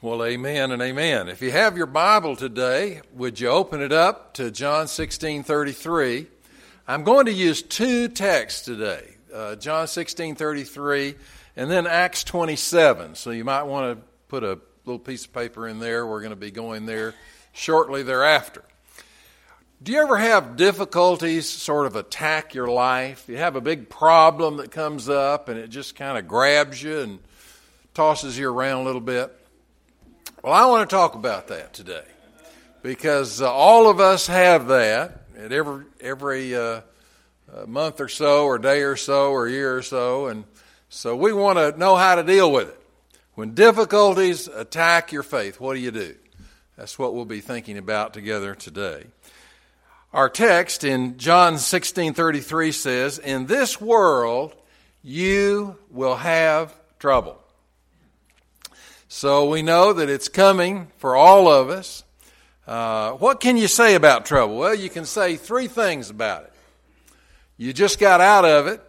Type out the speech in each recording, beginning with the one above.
Well, amen and amen. If you have your Bible today, would you open it up to John 16 33? I'm going to use two texts today uh, John 16 33 and then Acts 27. So you might want to put a little piece of paper in there. We're going to be going there shortly thereafter. Do you ever have difficulties sort of attack your life? You have a big problem that comes up and it just kind of grabs you and tosses you around a little bit? Well, I want to talk about that today because uh, all of us have that at every every uh, uh, month or so, or day or so, or year or so, and so we want to know how to deal with it. When difficulties attack your faith, what do you do? That's what we'll be thinking about together today. Our text in John 16:33 says, "In this world you will have trouble." So we know that it's coming for all of us. Uh, what can you say about trouble? Well, you can say three things about it. You just got out of it,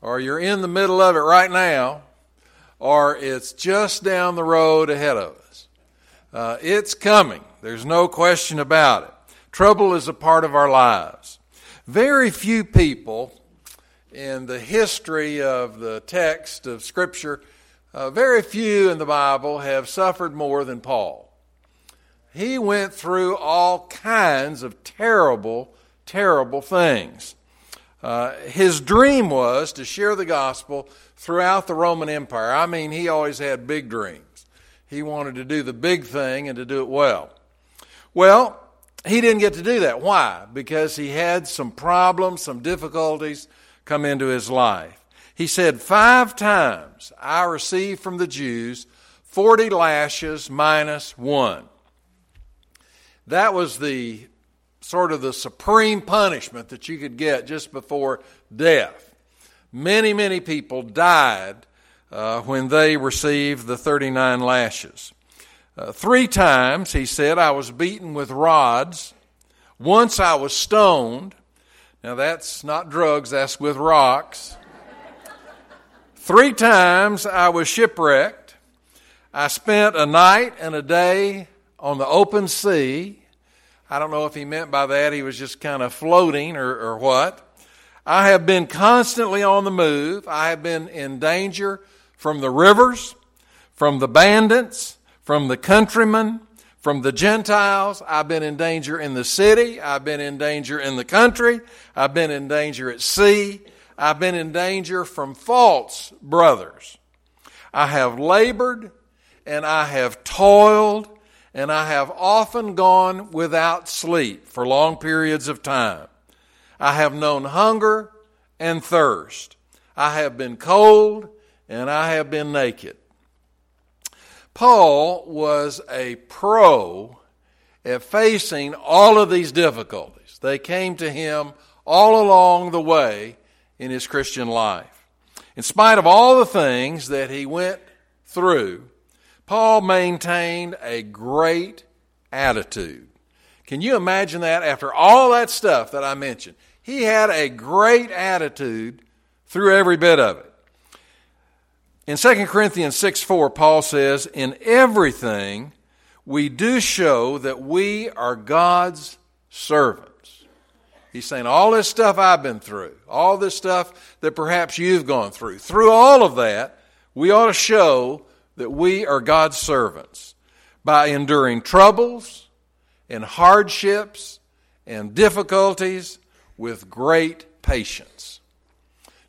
or you're in the middle of it right now, or it's just down the road ahead of us. Uh, it's coming. There's no question about it. Trouble is a part of our lives. Very few people in the history of the text of Scripture uh, very few in the Bible have suffered more than Paul. He went through all kinds of terrible, terrible things. Uh, his dream was to share the gospel throughout the Roman Empire. I mean, he always had big dreams. He wanted to do the big thing and to do it well. Well, he didn't get to do that. Why? Because he had some problems, some difficulties come into his life. He said, Five times I received from the Jews 40 lashes minus one. That was the sort of the supreme punishment that you could get just before death. Many, many people died uh, when they received the 39 lashes. Uh, three times, he said, I was beaten with rods. Once I was stoned. Now, that's not drugs, that's with rocks. Three times I was shipwrecked. I spent a night and a day on the open sea. I don't know if he meant by that he was just kind of floating or, or what. I have been constantly on the move. I have been in danger from the rivers, from the bandits, from the countrymen, from the Gentiles. I've been in danger in the city. I've been in danger in the country. I've been in danger at sea. I've been in danger from false brothers. I have labored and I have toiled and I have often gone without sleep for long periods of time. I have known hunger and thirst. I have been cold and I have been naked. Paul was a pro at facing all of these difficulties. They came to him all along the way in his Christian life. In spite of all the things that he went through, Paul maintained a great attitude. Can you imagine that after all that stuff that I mentioned? He had a great attitude through every bit of it. In 2 Corinthians 6 4, Paul says, In everything we do show that we are God's servants. He's saying, all this stuff I've been through, all this stuff that perhaps you've gone through, through all of that, we ought to show that we are God's servants by enduring troubles and hardships and difficulties with great patience.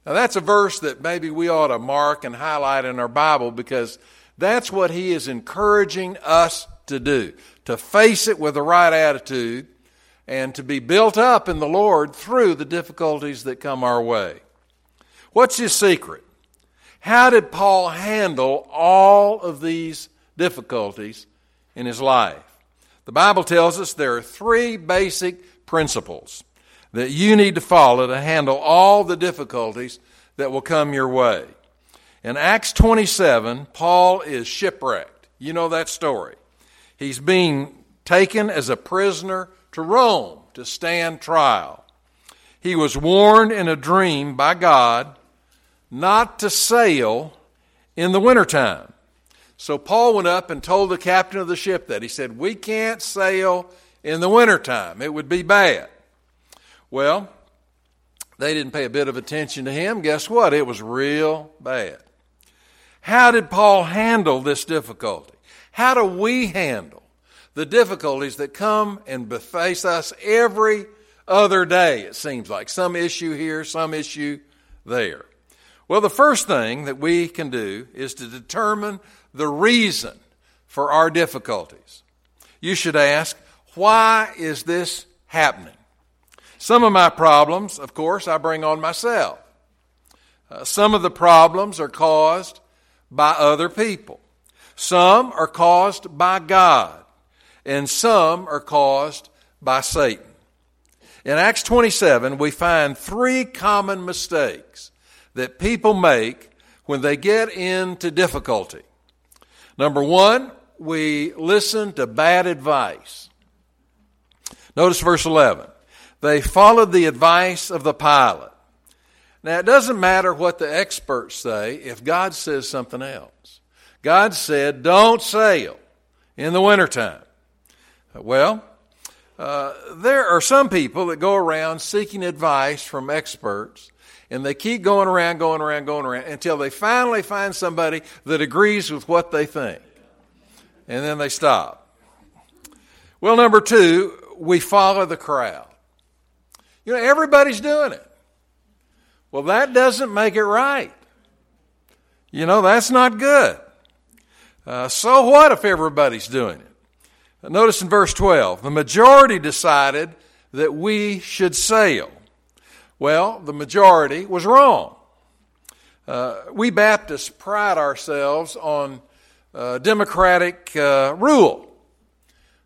Now, that's a verse that maybe we ought to mark and highlight in our Bible because that's what he is encouraging us to do to face it with the right attitude and to be built up in the Lord through the difficulties that come our way. What's his secret? How did Paul handle all of these difficulties in his life? The Bible tells us there are three basic principles that you need to follow to handle all the difficulties that will come your way. In Acts 27, Paul is shipwrecked. You know that story. He's being taken as a prisoner to Rome to stand trial. He was warned in a dream by God not to sail in the wintertime. So Paul went up and told the captain of the ship that. He said, We can't sail in the wintertime, it would be bad. Well, they didn't pay a bit of attention to him. Guess what? It was real bad. How did Paul handle this difficulty? How do we handle the difficulties that come and face us every other day, it seems like? Some issue here, some issue there. Well, the first thing that we can do is to determine the reason for our difficulties. You should ask, why is this happening? Some of my problems, of course, I bring on myself. Uh, some of the problems are caused by other people. Some are caused by God, and some are caused by Satan. In Acts 27, we find three common mistakes that people make when they get into difficulty. Number one, we listen to bad advice. Notice verse 11. They followed the advice of the pilot. Now, it doesn't matter what the experts say if God says something else. God said, don't sail in the wintertime. Well, uh, there are some people that go around seeking advice from experts, and they keep going around, going around, going around until they finally find somebody that agrees with what they think. And then they stop. Well, number two, we follow the crowd. You know, everybody's doing it. Well, that doesn't make it right. You know, that's not good. Uh, so what if everybody's doing it? Notice in verse 12, the majority decided that we should sail. Well, the majority was wrong. Uh, we Baptists pride ourselves on uh, democratic uh, rule.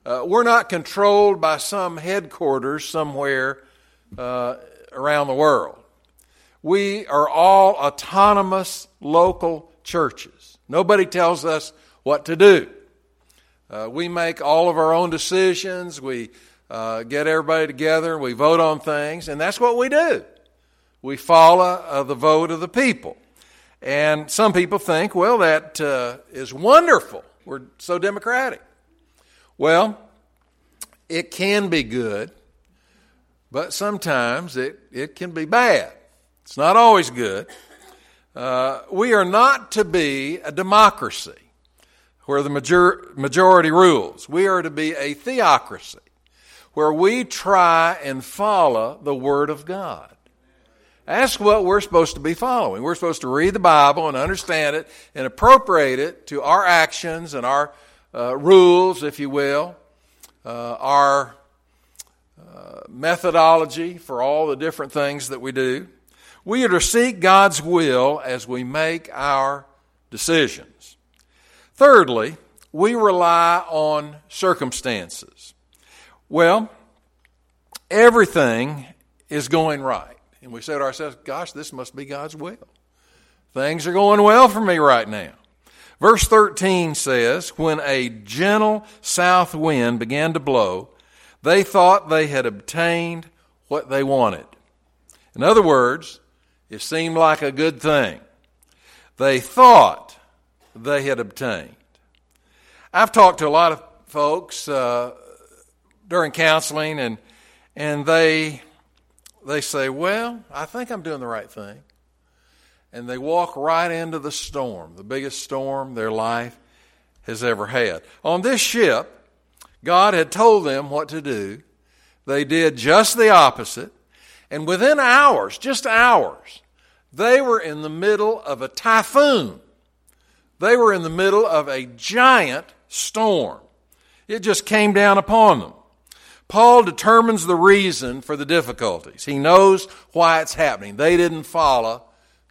Uh, we're not controlled by some headquarters somewhere uh, around the world. We are all autonomous local churches. Nobody tells us what to do. Uh, we make all of our own decisions. We uh, get everybody together. We vote on things, and that's what we do. We follow uh, the vote of the people. And some people think, well, that uh, is wonderful. We're so democratic. Well, it can be good but sometimes it, it can be bad. It's not always good. Uh, we are not to be a democracy where the major, majority rules. We are to be a theocracy where we try and follow the Word of God. Ask what we're supposed to be following. We're supposed to read the Bible and understand it and appropriate it to our actions and our uh, rules, if you will, uh, our methodology for all the different things that we do. We are to seek God's will as we make our decisions. Thirdly, we rely on circumstances. Well, everything is going right. And we say to ourselves, gosh, this must be God's will. Things are going well for me right now. Verse 13 says, When a gentle south wind began to blow, they thought they had obtained what they wanted. In other words, it seemed like a good thing. They thought they had obtained. I've talked to a lot of folks uh, during counseling, and and they they say, "Well, I think I'm doing the right thing," and they walk right into the storm, the biggest storm their life has ever had. On this ship, God had told them what to do. They did just the opposite. And within hours, just hours, they were in the middle of a typhoon. They were in the middle of a giant storm. It just came down upon them. Paul determines the reason for the difficulties. He knows why it's happening. They didn't follow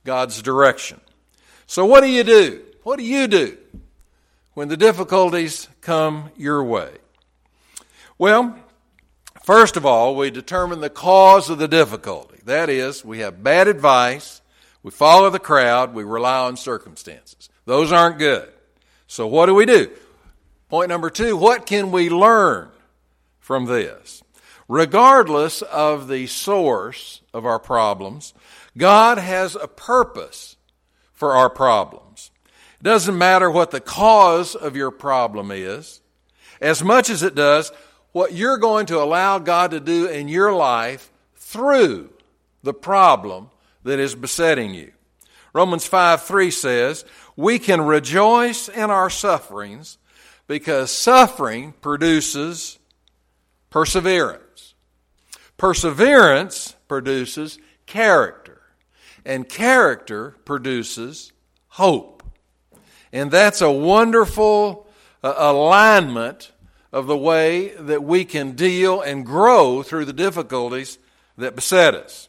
God's direction. So, what do you do? What do you do when the difficulties come your way? Well, first of all, we determine the cause of the difficulty. That is, we have bad advice, we follow the crowd, we rely on circumstances. Those aren't good. So, what do we do? Point number two what can we learn from this? Regardless of the source of our problems, God has a purpose for our problems. It Doesn't matter what the cause of your problem is, as much as it does what you're going to allow God to do in your life through the problem that is besetting you. Romans 5 3 says, We can rejoice in our sufferings because suffering produces perseverance. Perseverance produces character, and character produces hope. And that's a wonderful uh, alignment of the way that we can deal and grow through the difficulties that beset us.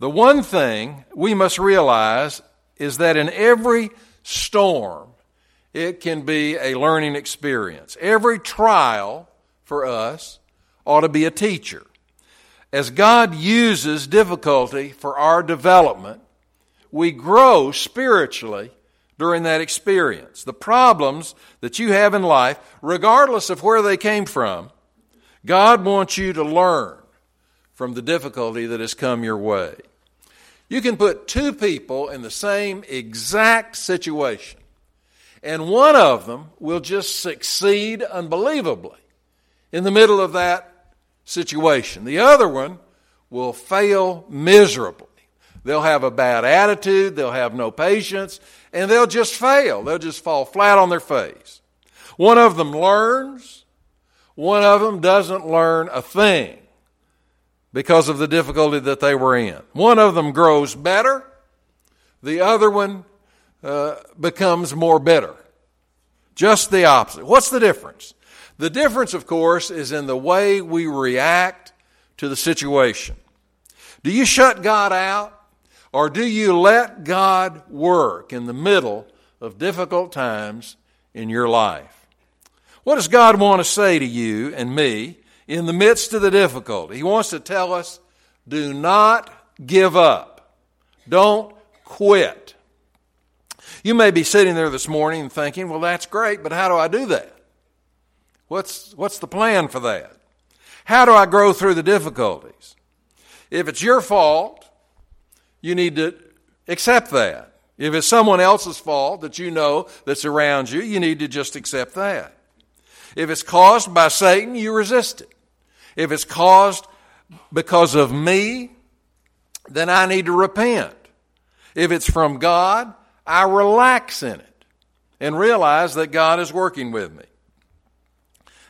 The one thing we must realize is that in every storm, it can be a learning experience. Every trial for us ought to be a teacher. As God uses difficulty for our development, we grow spiritually during that experience. The problems that you have in life, regardless of where they came from, God wants you to learn from the difficulty that has come your way. You can put two people in the same exact situation, and one of them will just succeed unbelievably in the middle of that situation. The other one will fail miserably. They'll have a bad attitude, they'll have no patience, and they'll just fail. They'll just fall flat on their face. One of them learns, one of them doesn't learn a thing because of the difficulty that they were in. One of them grows better, the other one uh, becomes more bitter. Just the opposite. What's the difference? The difference, of course, is in the way we react to the situation. Do you shut God out? Or do you let God work in the middle of difficult times in your life? What does God want to say to you and me in the midst of the difficulty? He wants to tell us do not give up, don't quit. You may be sitting there this morning thinking, well, that's great, but how do I do that? What's, what's the plan for that? How do I grow through the difficulties? If it's your fault, you need to accept that. If it's someone else's fault that you know that's around you, you need to just accept that. If it's caused by Satan, you resist it. If it's caused because of me, then I need to repent. If it's from God, I relax in it and realize that God is working with me.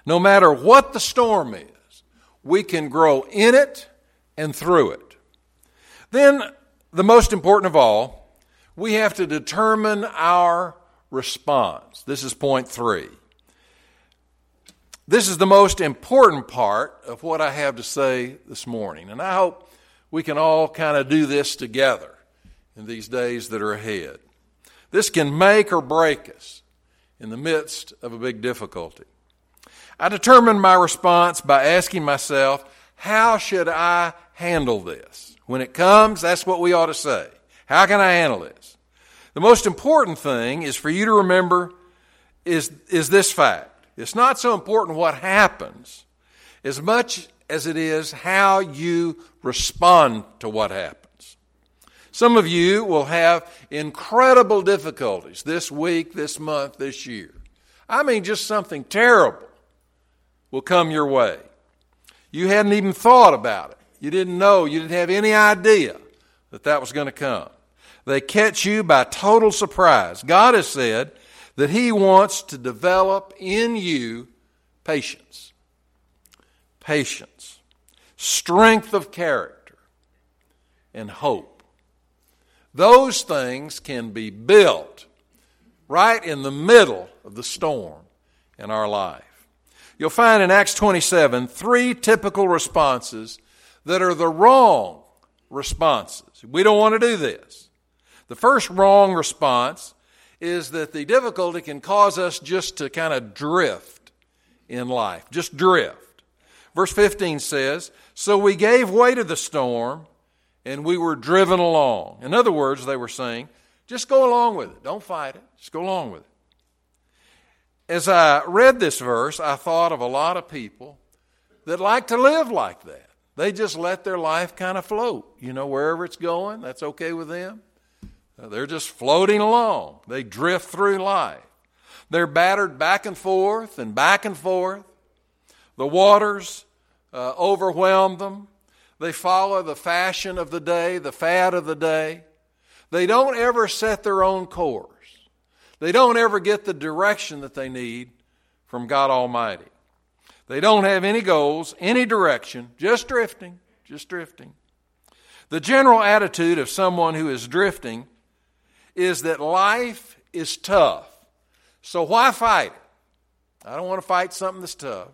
No matter what the storm is, we can grow in it and through it. Then the most important of all, we have to determine our response. This is point three. This is the most important part of what I have to say this morning, and I hope we can all kind of do this together in these days that are ahead. This can make or break us in the midst of a big difficulty. I determined my response by asking myself, how should I handle this? When it comes, that's what we ought to say. How can I handle this? The most important thing is for you to remember is, is this fact. It's not so important what happens as much as it is how you respond to what happens. Some of you will have incredible difficulties this week, this month, this year. I mean, just something terrible will come your way. You hadn't even thought about it. You didn't know, you didn't have any idea that that was going to come. They catch you by total surprise. God has said that He wants to develop in you patience, patience, strength of character, and hope. Those things can be built right in the middle of the storm in our life. You'll find in Acts 27 three typical responses that are the wrong responses. We don't want to do this. The first wrong response is that the difficulty can cause us just to kind of drift in life, just drift. Verse 15 says, So we gave way to the storm and we were driven along. In other words, they were saying, just go along with it. Don't fight it. Just go along with it. As I read this verse, I thought of a lot of people that like to live like that. They just let their life kind of float. You know, wherever it's going, that's okay with them. They're just floating along. They drift through life. They're battered back and forth and back and forth. The waters uh, overwhelm them. They follow the fashion of the day, the fad of the day. They don't ever set their own course. They don't ever get the direction that they need from God Almighty. They don't have any goals, any direction, just drifting, just drifting. The general attitude of someone who is drifting is that life is tough. So why fight it? I don't want to fight something that's tough.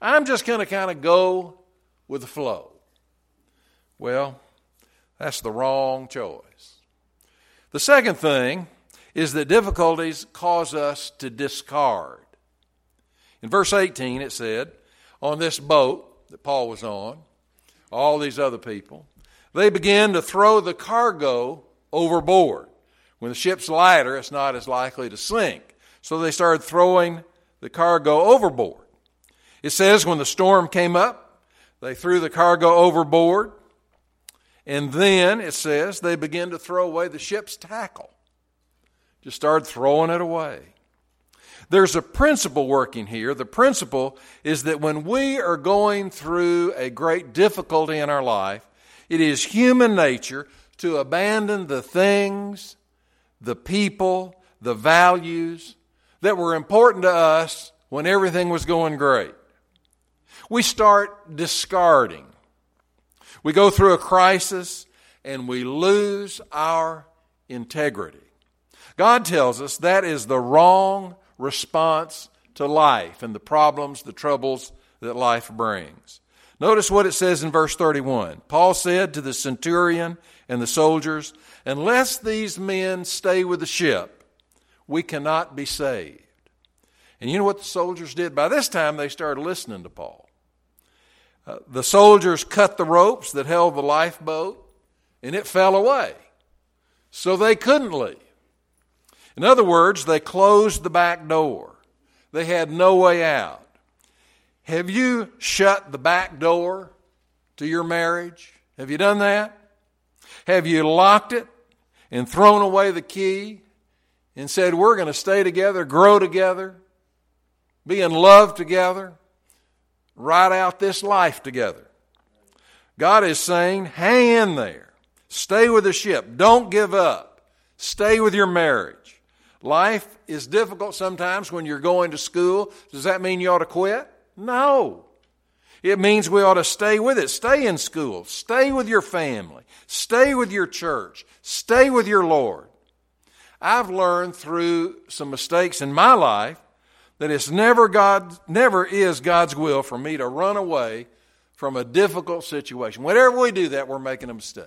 I'm just going to kind of go with the flow. Well, that's the wrong choice. The second thing is that difficulties cause us to discard. In verse 18, it said, On this boat that Paul was on, all these other people, they began to throw the cargo overboard. When the ship's lighter, it's not as likely to sink. So they started throwing the cargo overboard. It says when the storm came up, they threw the cargo overboard. And then it says they began to throw away the ship's tackle. Just started throwing it away. There's a principle working here. The principle is that when we are going through a great difficulty in our life, it is human nature to abandon the things, the people, the values that were important to us when everything was going great. We start discarding. We go through a crisis and we lose our integrity. God tells us that is the wrong response to life and the problems, the troubles that life brings. Notice what it says in verse 31. Paul said to the centurion and the soldiers, Unless these men stay with the ship, we cannot be saved. And you know what the soldiers did? By this time, they started listening to Paul. Uh, the soldiers cut the ropes that held the lifeboat, and it fell away. So they couldn't leave. In other words, they closed the back door. They had no way out. Have you shut the back door to your marriage? Have you done that? Have you locked it and thrown away the key and said, We're going to stay together, grow together, be in love together, ride out this life together? God is saying, Hang in there. Stay with the ship. Don't give up. Stay with your marriage. Life is difficult sometimes when you're going to school. Does that mean you ought to quit? No. It means we ought to stay with it. Stay in school. Stay with your family. Stay with your church. Stay with your Lord. I've learned through some mistakes in my life that it's never God, never is God's will for me to run away from a difficult situation. Whenever we do that, we're making a mistake.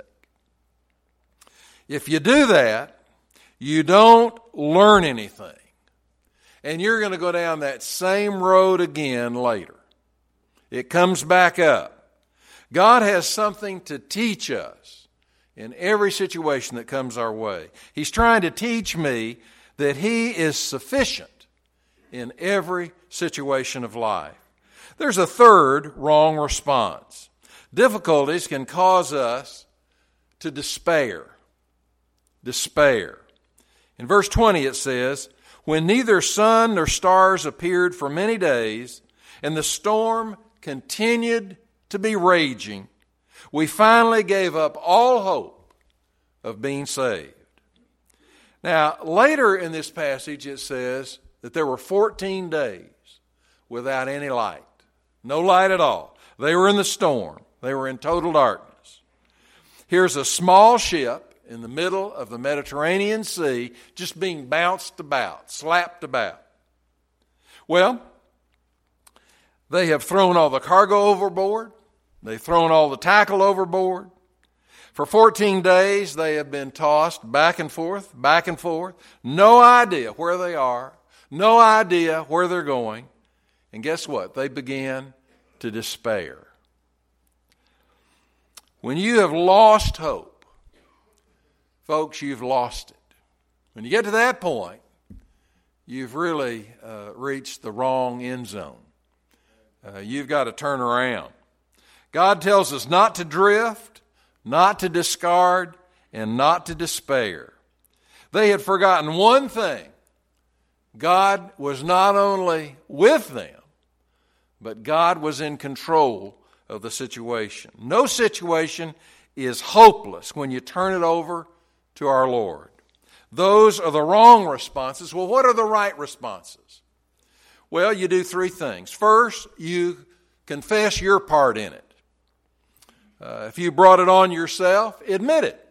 If you do that, you don't learn anything. And you're going to go down that same road again later. It comes back up. God has something to teach us in every situation that comes our way. He's trying to teach me that He is sufficient in every situation of life. There's a third wrong response. Difficulties can cause us to despair. Despair. In verse 20 it says, When neither sun nor stars appeared for many days, and the storm continued to be raging, we finally gave up all hope of being saved. Now, later in this passage, it says that there were 14 days without any light. No light at all. They were in the storm, they were in total darkness. Here's a small ship in the middle of the Mediterranean Sea, just being bounced about, slapped about. Well, they have thrown all the cargo overboard, they've thrown all the tackle overboard. For 14 days, they have been tossed back and forth, back and forth. No idea where they are, no idea where they're going. And guess what? They began to despair. When you have lost hope, folks, you've lost it. When you get to that point, you've really uh, reached the wrong end zone. Uh, you've got to turn around. God tells us not to drift, not to discard, and not to despair. They had forgotten one thing God was not only with them, but God was in control of the situation. No situation is hopeless when you turn it over to our Lord. Those are the wrong responses. Well, what are the right responses? Well, you do three things. First, you confess your part in it. Uh, if you brought it on yourself, admit it.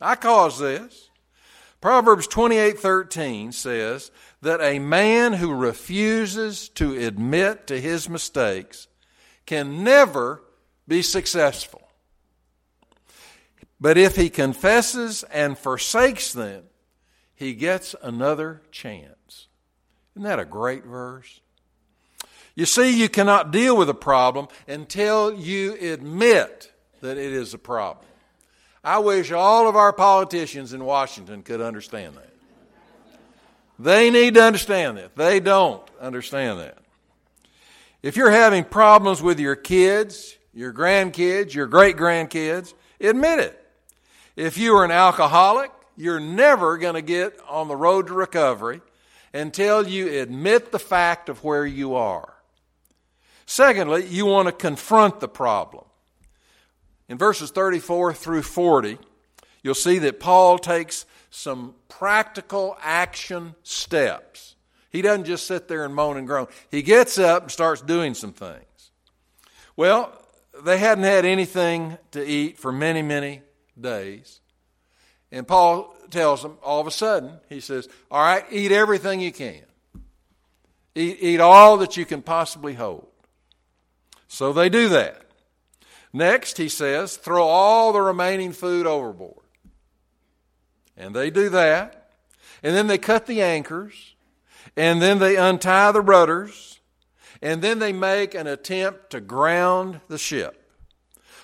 I caused this. Proverbs 28:13 says that a man who refuses to admit to his mistakes can never be successful. But if he confesses and forsakes them, he gets another chance. Isn't that a great verse? You see, you cannot deal with a problem until you admit that it is a problem. I wish all of our politicians in Washington could understand that. They need to understand that. They don't understand that. If you're having problems with your kids, your grandkids, your great grandkids, admit it. If you are an alcoholic, you're never going to get on the road to recovery until you admit the fact of where you are. Secondly, you want to confront the problem. In verses 34 through 40, you'll see that Paul takes some practical action steps. He doesn't just sit there and moan and groan. He gets up and starts doing some things. Well, they hadn't had anything to eat for many, many days. And Paul tells them all of a sudden, he says, All right, eat everything you can. Eat, eat all that you can possibly hold. So they do that. Next, he says, throw all the remaining food overboard. And they do that. And then they cut the anchors. And then they untie the rudders. And then they make an attempt to ground the ship.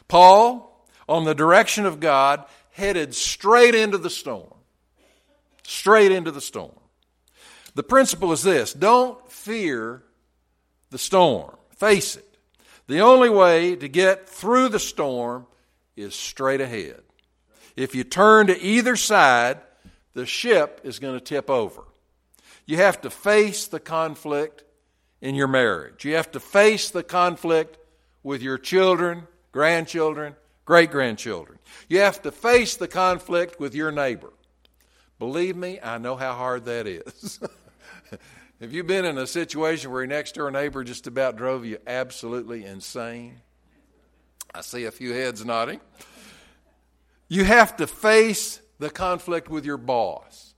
Paul, on the direction of God, headed straight into the storm. Straight into the storm. The principle is this don't fear the storm, face it. The only way to get through the storm is straight ahead. If you turn to either side, the ship is going to tip over. You have to face the conflict in your marriage. You have to face the conflict with your children, grandchildren, great grandchildren. You have to face the conflict with your neighbor. Believe me, I know how hard that is. Have you been in a situation where your next door neighbor just about drove you absolutely insane? I see a few heads nodding. You have to face the conflict with your boss.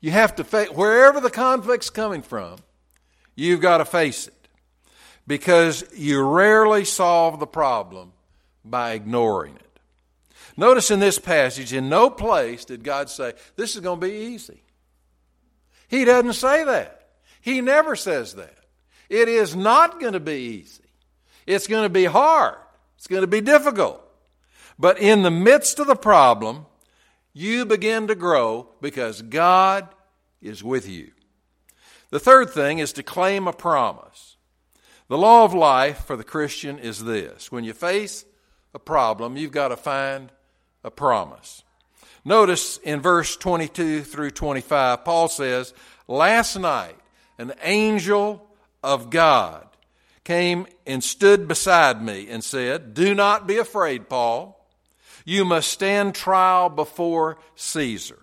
You have to face wherever the conflict's coming from, you've got to face it. Because you rarely solve the problem by ignoring it. Notice in this passage, in no place did God say, This is going to be easy. He doesn't say that. He never says that. It is not going to be easy. It's going to be hard. It's going to be difficult. But in the midst of the problem, you begin to grow because God is with you. The third thing is to claim a promise. The law of life for the Christian is this when you face a problem, you've got to find a promise. Notice in verse 22 through 25, Paul says, Last night, an angel of God came and stood beside me and said, Do not be afraid, Paul. You must stand trial before Caesar.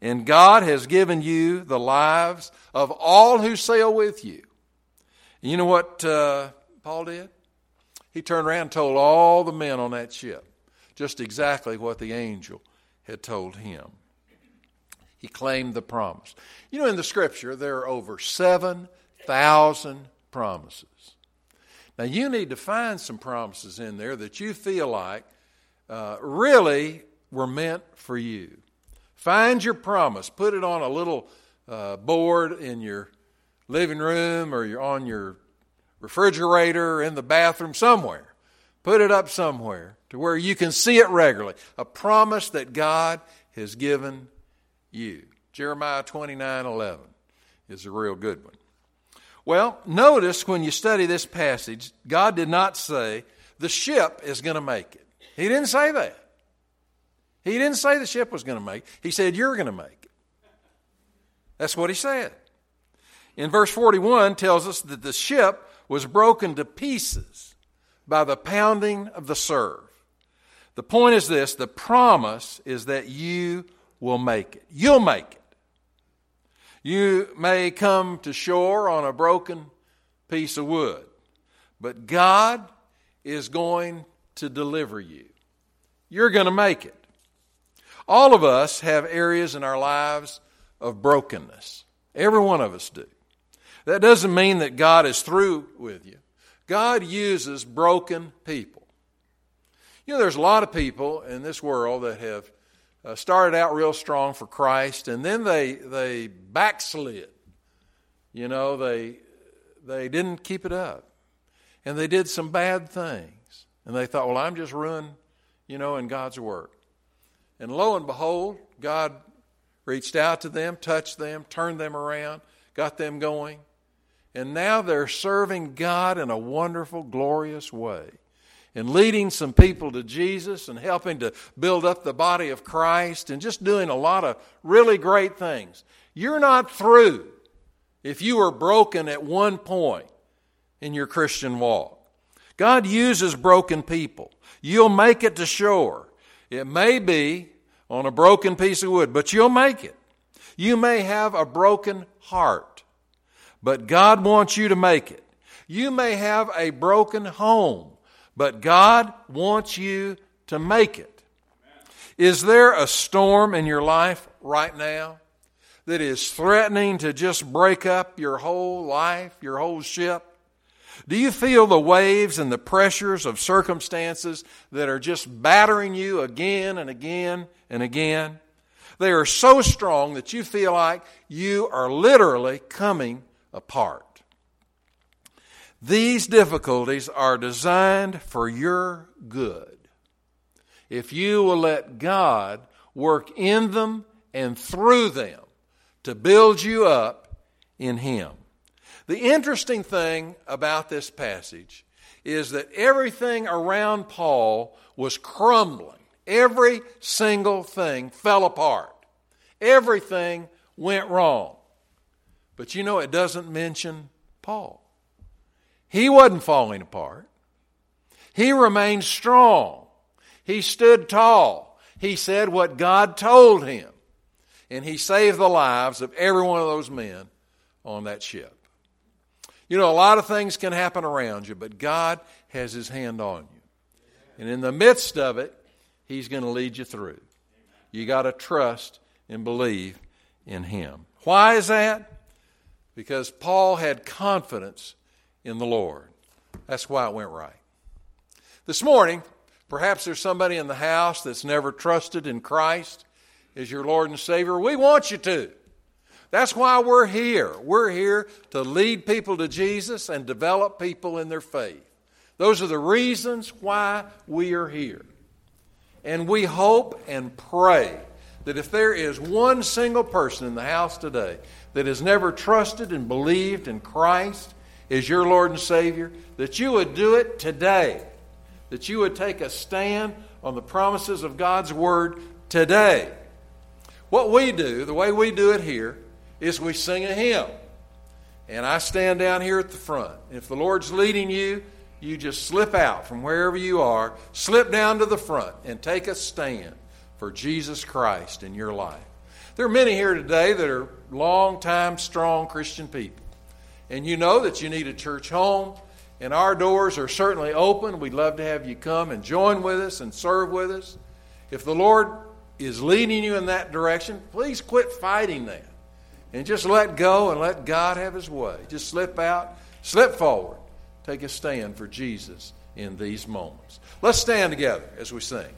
And God has given you the lives of all who sail with you. And you know what uh, Paul did? He turned around and told all the men on that ship just exactly what the angel had told him. He claimed the promise. You know, in the scripture, there are over 7,000 promises. Now, you need to find some promises in there that you feel like uh, really were meant for you. Find your promise, put it on a little uh, board in your living room or on your refrigerator in the bathroom somewhere. Put it up somewhere to where you can see it regularly. A promise that God has given you. Jeremiah 29 11 is a real good one. Well, notice when you study this passage, God did not say the ship is going to make it. He didn't say that. He didn't say the ship was going to make it. He said, You're going to make it. That's what he said. In verse 41 tells us that the ship was broken to pieces by the pounding of the surf. The point is this the promise is that you will make it. You'll make it. You may come to shore on a broken piece of wood, but God is going to deliver you. You're going to make it. All of us have areas in our lives of brokenness. Every one of us do. That doesn't mean that God is through with you. God uses broken people. You know, there's a lot of people in this world that have uh, started out real strong for Christ, and then they they backslid. You know, they they didn't keep it up, and they did some bad things, and they thought, well, I'm just ruined, you know, in God's work. And lo and behold, God reached out to them, touched them, turned them around, got them going. And now they're serving God in a wonderful, glorious way and leading some people to Jesus and helping to build up the body of Christ and just doing a lot of really great things. You're not through if you were broken at one point in your Christian walk. God uses broken people. You'll make it to shore. It may be on a broken piece of wood, but you'll make it. You may have a broken heart, but God wants you to make it. You may have a broken home, but God wants you to make it. Is there a storm in your life right now that is threatening to just break up your whole life, your whole ship? Do you feel the waves and the pressures of circumstances that are just battering you again and again and again? They are so strong that you feel like you are literally coming apart. These difficulties are designed for your good. If you will let God work in them and through them to build you up in Him. The interesting thing about this passage is that everything around Paul was crumbling. Every single thing fell apart. Everything went wrong. But you know, it doesn't mention Paul. He wasn't falling apart. He remained strong. He stood tall. He said what God told him. And he saved the lives of every one of those men on that ship. You know, a lot of things can happen around you, but God has his hand on you. And in the midst of it, he's going to lead you through. You got to trust and believe in him. Why is that? Because Paul had confidence in the Lord. That's why it went right. This morning, perhaps there's somebody in the house that's never trusted in Christ as your Lord and Savior. We want you to. That's why we're here. We're here to lead people to Jesus and develop people in their faith. Those are the reasons why we are here. And we hope and pray that if there is one single person in the house today that has never trusted and believed in Christ as your Lord and Savior, that you would do it today. That you would take a stand on the promises of God's Word today. What we do, the way we do it here, is we sing a hymn. And I stand down here at the front. If the Lord's leading you, you just slip out from wherever you are, slip down to the front, and take a stand for Jesus Christ in your life. There are many here today that are long time, strong Christian people and you know that you need a church home, and our doors are certainly open. We'd love to have you come and join with us and serve with us. If the Lord is leading you in that direction, please quit fighting that and just let go and let God have His way. Just slip out, slip forward, take a stand for Jesus in these moments. Let's stand together as we sing.